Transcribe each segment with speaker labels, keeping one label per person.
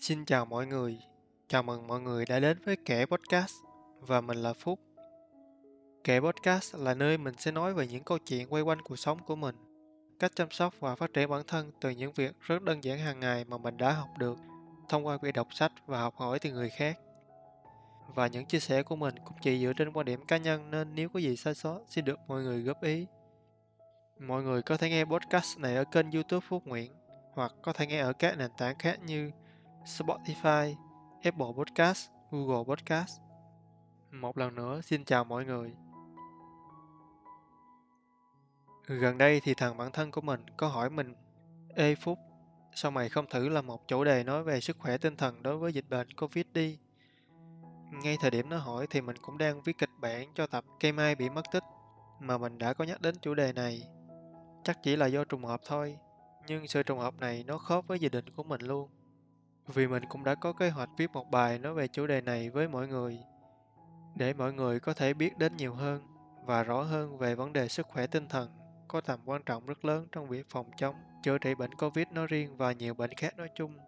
Speaker 1: Xin chào mọi người, chào mừng mọi người đã đến với Kẻ Podcast và mình là Phúc. Kẻ Podcast là nơi mình sẽ nói về những câu chuyện quay quanh cuộc sống của mình, cách chăm sóc và phát triển bản thân từ những việc rất đơn giản hàng ngày mà mình đã học được thông qua việc đọc sách và học hỏi từ người khác. Và những chia sẻ của mình cũng chỉ dựa trên quan điểm cá nhân nên nếu có gì sai sót xin được mọi người góp ý. Mọi người có thể nghe podcast này ở kênh YouTube Phúc Nguyễn hoặc có thể nghe ở các nền tảng khác như Spotify, Apple Podcast, Google Podcast. Một lần nữa xin chào mọi người. Gần đây thì thằng bản thân của mình có hỏi mình Ê Phúc, sao mày không thử làm một chủ đề nói về sức khỏe tinh thần đối với dịch bệnh Covid đi? Ngay thời điểm nó hỏi thì mình cũng đang viết kịch bản cho tập Cây Mai bị mất tích mà mình đã có nhắc đến chủ đề này. Chắc chỉ là do trùng hợp thôi, nhưng sự trùng hợp này nó khớp với dự định của mình luôn vì mình cũng đã có kế hoạch viết một bài nói về chủ đề này với mọi người, để mọi người có thể biết đến nhiều hơn và rõ hơn về vấn đề sức khỏe tinh thần có tầm quan trọng rất lớn trong việc phòng chống chữa trị bệnh covid nói riêng và nhiều bệnh khác nói chung.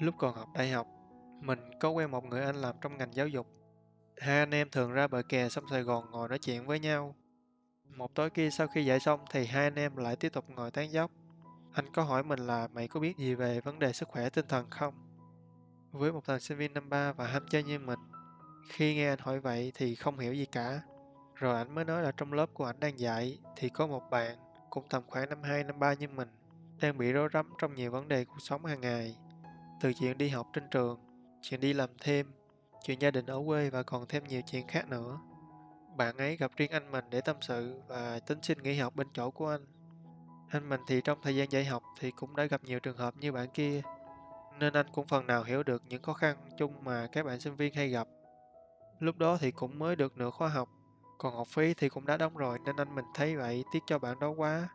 Speaker 1: Lúc còn học đại học, mình có quen một người anh làm trong ngành giáo dục. Hai anh em thường ra bờ kè sông sài gòn ngồi nói chuyện với nhau. Một tối kia sau khi dạy xong thì hai anh em lại tiếp tục ngồi tán dóc anh có hỏi mình là mày có biết gì về vấn đề sức khỏe tinh thần không? Với một thằng sinh viên năm ba và ham chơi như mình, khi nghe anh hỏi vậy thì không hiểu gì cả. Rồi anh mới nói là trong lớp của anh đang dạy thì có một bạn cũng tầm khoảng năm 2, năm 3 như mình đang bị rối rắm trong nhiều vấn đề cuộc sống hàng ngày. Từ chuyện đi học trên trường, chuyện đi làm thêm, chuyện gia đình ở quê và còn thêm nhiều chuyện khác nữa. Bạn ấy gặp riêng anh mình để tâm sự và tính xin nghỉ học bên chỗ của anh. Anh mình thì trong thời gian dạy học thì cũng đã gặp nhiều trường hợp như bạn kia, nên anh cũng phần nào hiểu được những khó khăn chung mà các bạn sinh viên hay gặp. Lúc đó thì cũng mới được nửa khóa học, còn học phí thì cũng đã đóng rồi nên anh mình thấy vậy tiếc cho bạn đó quá.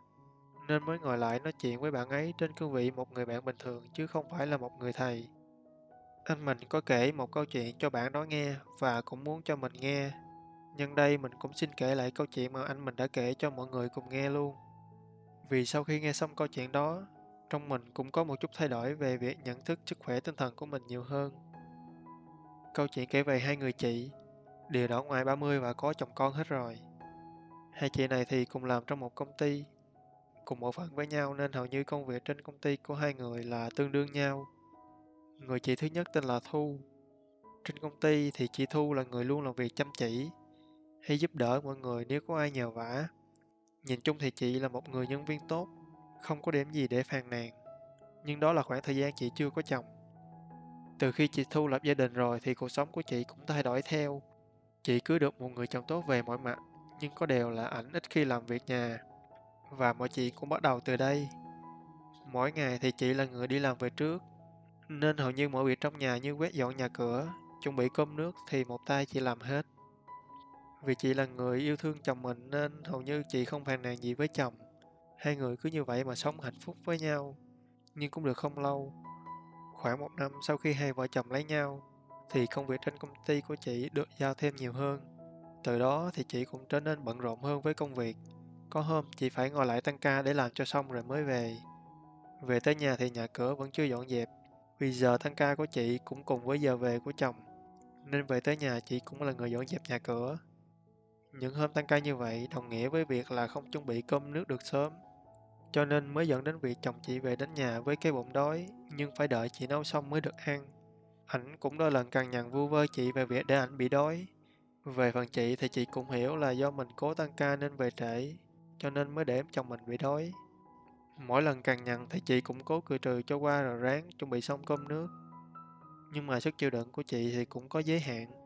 Speaker 1: Nên mới ngồi lại nói chuyện với bạn ấy trên cương vị một người bạn bình thường chứ không phải là một người thầy. Anh mình có kể một câu chuyện cho bạn đó nghe và cũng muốn cho mình nghe. Nhân đây mình cũng xin kể lại câu chuyện mà anh mình đã kể cho mọi người cùng nghe luôn. Vì sau khi nghe xong câu chuyện đó, trong mình cũng có một chút thay đổi về việc nhận thức sức khỏe tinh thần của mình nhiều hơn. Câu chuyện kể về hai người chị, đều đã ngoài 30 và có chồng con hết rồi. Hai chị này thì cùng làm trong một công ty, cùng bộ phận với nhau nên hầu như công việc trên công ty của hai người là tương đương nhau. Người chị thứ nhất tên là Thu. Trên công ty thì chị Thu là người luôn làm việc chăm chỉ, hay giúp đỡ mọi người nếu có ai nhờ vả. Nhìn chung thì chị là một người nhân viên tốt, không có điểm gì để phàn nàn. Nhưng đó là khoảng thời gian chị chưa có chồng. Từ khi chị Thu lập gia đình rồi thì cuộc sống của chị cũng thay đổi theo. Chị cưới được một người chồng tốt về mọi mặt, nhưng có điều là ảnh ít khi làm việc nhà. Và mọi chuyện cũng bắt đầu từ đây. Mỗi ngày thì chị là người đi làm về trước, nên hầu như mọi việc trong nhà như quét dọn nhà cửa, chuẩn bị cơm nước thì một tay chị làm hết. Vì chị là người yêu thương chồng mình nên hầu như chị không phàn nàn gì với chồng. Hai người cứ như vậy mà sống hạnh phúc với nhau. Nhưng cũng được không lâu. Khoảng một năm sau khi hai vợ chồng lấy nhau, thì công việc trên công ty của chị được giao thêm nhiều hơn. Từ đó thì chị cũng trở nên bận rộn hơn với công việc. Có hôm chị phải ngồi lại tăng ca để làm cho xong rồi mới về. Về tới nhà thì nhà cửa vẫn chưa dọn dẹp. Vì giờ tăng ca của chị cũng cùng với giờ về của chồng. Nên về tới nhà chị cũng là người dọn dẹp nhà cửa. Những hôm tăng ca như vậy đồng nghĩa với việc là không chuẩn bị cơm nước được sớm. Cho nên mới dẫn đến việc chồng chị về đến nhà với cái bụng đói, nhưng phải đợi chị nấu xong mới được ăn. Ảnh cũng đôi lần càng nhằn vu vơ chị về việc để ảnh bị đói. Về phần chị thì chị cũng hiểu là do mình cố tăng ca nên về trễ, cho nên mới để chồng mình bị đói. Mỗi lần càng nhằn thì chị cũng cố cười trừ cho qua rồi ráng chuẩn bị xong cơm nước. Nhưng mà sức chịu đựng của chị thì cũng có giới hạn.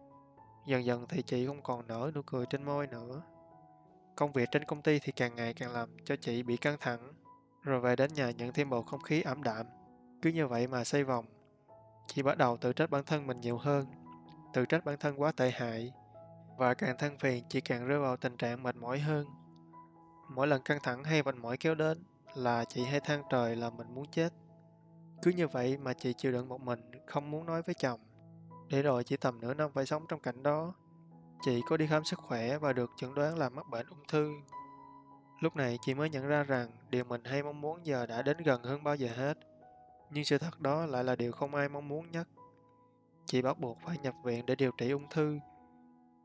Speaker 1: Dần dần thì chị không còn nở nụ cười trên môi nữa. Công việc trên công ty thì càng ngày càng làm cho chị bị căng thẳng, rồi về đến nhà nhận thêm bầu không khí ẩm đạm. Cứ như vậy mà xoay vòng. Chị bắt đầu tự trách bản thân mình nhiều hơn, tự trách bản thân quá tệ hại, và càng than phiền chị càng rơi vào tình trạng mệt mỏi hơn. Mỗi lần căng thẳng hay mệt mỏi kéo đến là chị hay than trời là mình muốn chết. Cứ như vậy mà chị chịu đựng một mình, không muốn nói với chồng. Để rồi chỉ tầm nửa năm phải sống trong cảnh đó. Chị có đi khám sức khỏe và được chẩn đoán là mắc bệnh ung thư. Lúc này chị mới nhận ra rằng điều mình hay mong muốn giờ đã đến gần hơn bao giờ hết. Nhưng sự thật đó lại là điều không ai mong muốn nhất. Chị bắt buộc phải nhập viện để điều trị ung thư.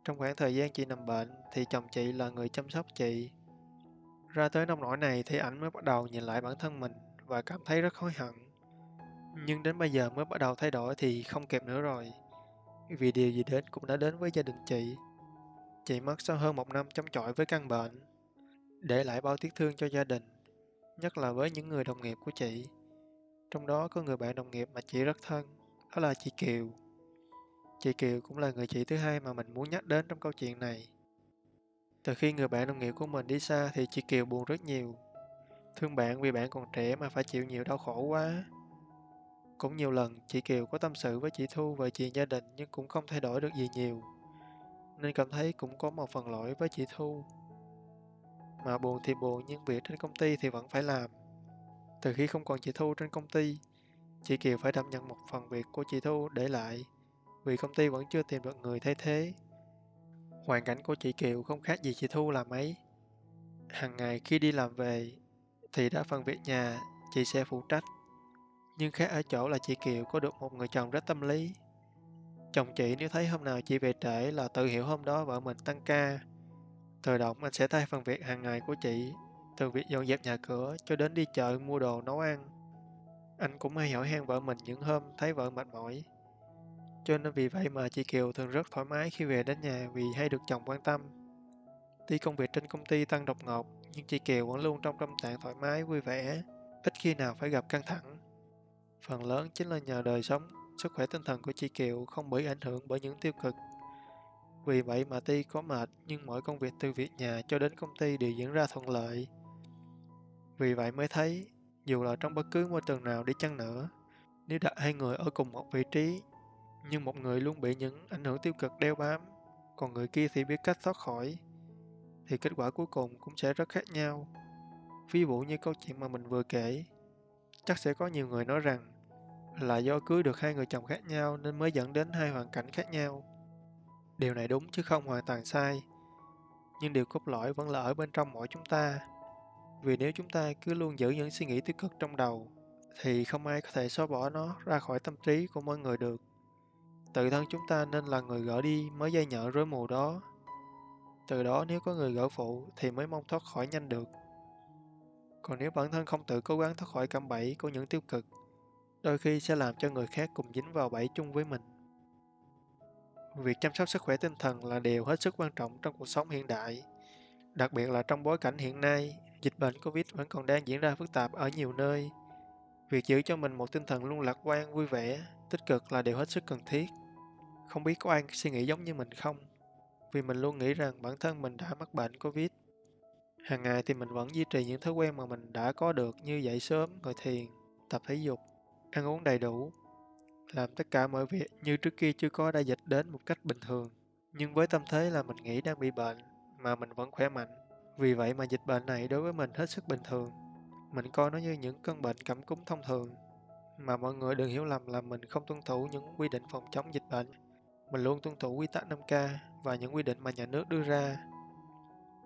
Speaker 1: Trong khoảng thời gian chị nằm bệnh thì chồng chị là người chăm sóc chị. Ra tới nông nỗi này thì ảnh mới bắt đầu nhìn lại bản thân mình và cảm thấy rất hối hận. Nhưng đến bây giờ mới bắt đầu thay đổi thì không kịp nữa rồi. Vì điều gì đến cũng đã đến với gia đình chị. Chị mất sau hơn một năm chống chọi với căn bệnh, để lại bao tiếc thương cho gia đình, nhất là với những người đồng nghiệp của chị. Trong đó có người bạn đồng nghiệp mà chị rất thân, đó là chị Kiều. Chị Kiều cũng là người chị thứ hai mà mình muốn nhắc đến trong câu chuyện này. Từ khi người bạn đồng nghiệp của mình đi xa thì chị Kiều buồn rất nhiều. Thương bạn vì bạn còn trẻ mà phải chịu nhiều đau khổ quá. Cũng nhiều lần chị Kiều có tâm sự với chị Thu về chuyện gia đình nhưng cũng không thay đổi được gì nhiều. Nên cảm thấy cũng có một phần lỗi với chị Thu. Mà buồn thì buồn nhưng việc trên công ty thì vẫn phải làm. Từ khi không còn chị Thu trên công ty, chị Kiều phải đảm nhận một phần việc của chị Thu để lại vì công ty vẫn chưa tìm được người thay thế. Hoàn cảnh của chị Kiều không khác gì chị Thu là mấy. Hàng ngày khi đi làm về thì đã phần việc nhà chị sẽ phụ trách. Nhưng khác ở chỗ là chị Kiều có được một người chồng rất tâm lý. Chồng chị nếu thấy hôm nào chị về trễ là tự hiểu hôm đó vợ mình tăng ca. Tự động anh sẽ thay phần việc hàng ngày của chị, từ việc dọn dẹp nhà cửa cho đến đi chợ mua đồ nấu ăn. Anh cũng hay hỏi han vợ mình những hôm thấy vợ mệt mỏi. Cho nên vì vậy mà chị Kiều thường rất thoải mái khi về đến nhà vì hay được chồng quan tâm. Tuy công việc trên công ty tăng đột ngột, nhưng chị Kiều vẫn luôn trong tâm trạng thoải mái, vui vẻ, ít khi nào phải gặp căng thẳng. Phần lớn chính là nhờ đời sống, sức khỏe tinh thần của chị Kiều không bị ảnh hưởng bởi những tiêu cực. Vì vậy mà tuy có mệt, nhưng mọi công việc từ việc nhà cho đến công ty đều diễn ra thuận lợi. Vì vậy mới thấy, dù là trong bất cứ môi trường nào đi chăng nữa, nếu đặt hai người ở cùng một vị trí nhưng một người luôn bị những ảnh hưởng tiêu cực đeo bám, còn người kia thì biết cách thoát khỏi, thì kết quả cuối cùng cũng sẽ rất khác nhau. Ví dụ như câu chuyện mà mình vừa kể, chắc sẽ có nhiều người nói rằng là do cưới được hai người chồng khác nhau nên mới dẫn đến hai hoàn cảnh khác nhau. Điều này đúng chứ không hoàn toàn sai. Nhưng điều cốt lõi vẫn là ở bên trong mỗi chúng ta. Vì nếu chúng ta cứ luôn giữ những suy nghĩ tiêu cực trong đầu, thì không ai có thể xóa bỏ nó ra khỏi tâm trí của mọi người được. Tự thân chúng ta nên là người gỡ đi mới dây nhợ rối mù đó. Từ đó nếu có người gỡ phụ thì mới mong thoát khỏi nhanh được. Còn nếu bản thân không tự cố gắng thoát khỏi cạm bẫy của những tiêu cực, đôi khi sẽ làm cho người khác cùng dính vào bẫy chung với mình. Việc chăm sóc sức khỏe tinh thần là điều hết sức quan trọng trong cuộc sống hiện đại, đặc biệt là trong bối cảnh hiện nay, dịch bệnh Covid vẫn còn đang diễn ra phức tạp ở nhiều nơi. Việc giữ cho mình một tinh thần luôn lạc quan, vui vẻ, tích cực là điều hết sức cần thiết. Không biết có ai suy nghĩ giống như mình không? Vì mình luôn nghĩ rằng bản thân mình đã mắc bệnh Covid. Hàng ngày thì mình vẫn duy trì những thói quen mà mình đã có được như dậy sớm, ngồi thiền, tập thể dục, ăn uống đầy đủ, làm tất cả mọi việc như trước kia chưa có đại dịch đến một cách bình thường. Nhưng với tâm thế là mình nghĩ đang bị bệnh mà mình vẫn khỏe mạnh. Vì vậy mà dịch bệnh này đối với mình hết sức bình thường. Mình coi nó như những cơn bệnh cảm cúm thông thường. Mà mọi người đừng hiểu lầm là mình không tuân thủ những quy định phòng chống dịch bệnh. Mình luôn tuân thủ quy tắc 5K và những quy định mà nhà nước đưa ra.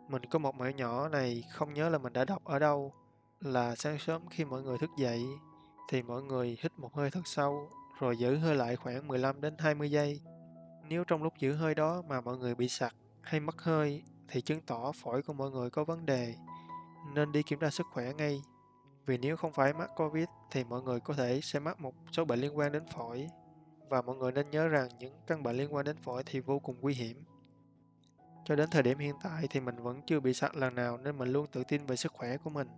Speaker 1: Mình có một mẹo nhỏ này, không nhớ là mình đã đọc ở đâu, là sáng sớm khi mọi người thức dậy thì mọi người hít một hơi thật sâu, rồi giữ hơi lại khoảng 15 đến 20 giây. Nếu trong lúc giữ hơi đó mà mọi người bị sặc hay mất hơi thì chứng tỏ phổi của mọi người có vấn đề, nên đi kiểm tra sức khỏe ngay. Vì nếu không phải mắc Covid thì mọi người có thể sẽ mắc một số bệnh liên quan đến phổi, và mọi người nên nhớ rằng những căn bệnh liên quan đến phổi thì vô cùng nguy hiểm. Cho đến thời điểm hiện tại thì mình vẫn chưa bị sặc lần nào nên mình luôn tự tin về sức khỏe của mình.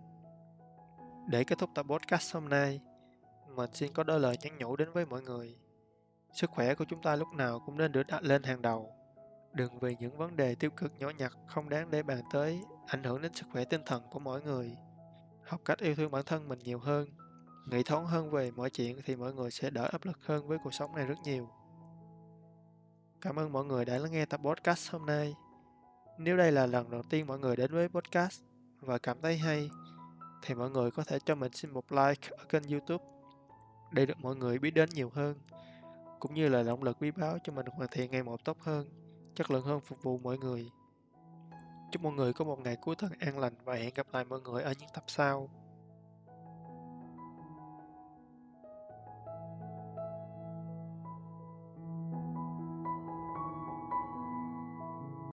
Speaker 1: Để kết thúc tập podcast hôm nay, mình xin có đôi lời nhắn nhủ đến với mọi người. Sức khỏe của chúng ta lúc nào cũng nên được đặt lên hàng đầu. Đừng vì những vấn đề tiêu cực nhỏ nhặt không đáng để bàn tới ảnh hưởng đến sức khỏe tinh thần của mỗi người. Học cách yêu thương bản thân mình nhiều hơn, nghĩ thoáng hơn về mọi chuyện thì mọi người sẽ đỡ áp lực hơn với cuộc sống này rất nhiều. Cảm ơn mọi người đã lắng nghe tập podcast hôm nay. Nếu đây là lần đầu tiên mọi người đến với podcast và cảm thấy hay, thì mọi người có thể cho mình xin một like ở kênh youtube để được mọi người biết đến nhiều hơn, cũng như là động lực quý báu cho mình hoàn thiện ngày một tốt hơn, chất lượng hơn phục vụ mọi người. Chúc mọi người có một ngày cuối tuần an lành và hẹn gặp lại mọi người ở những tập sau.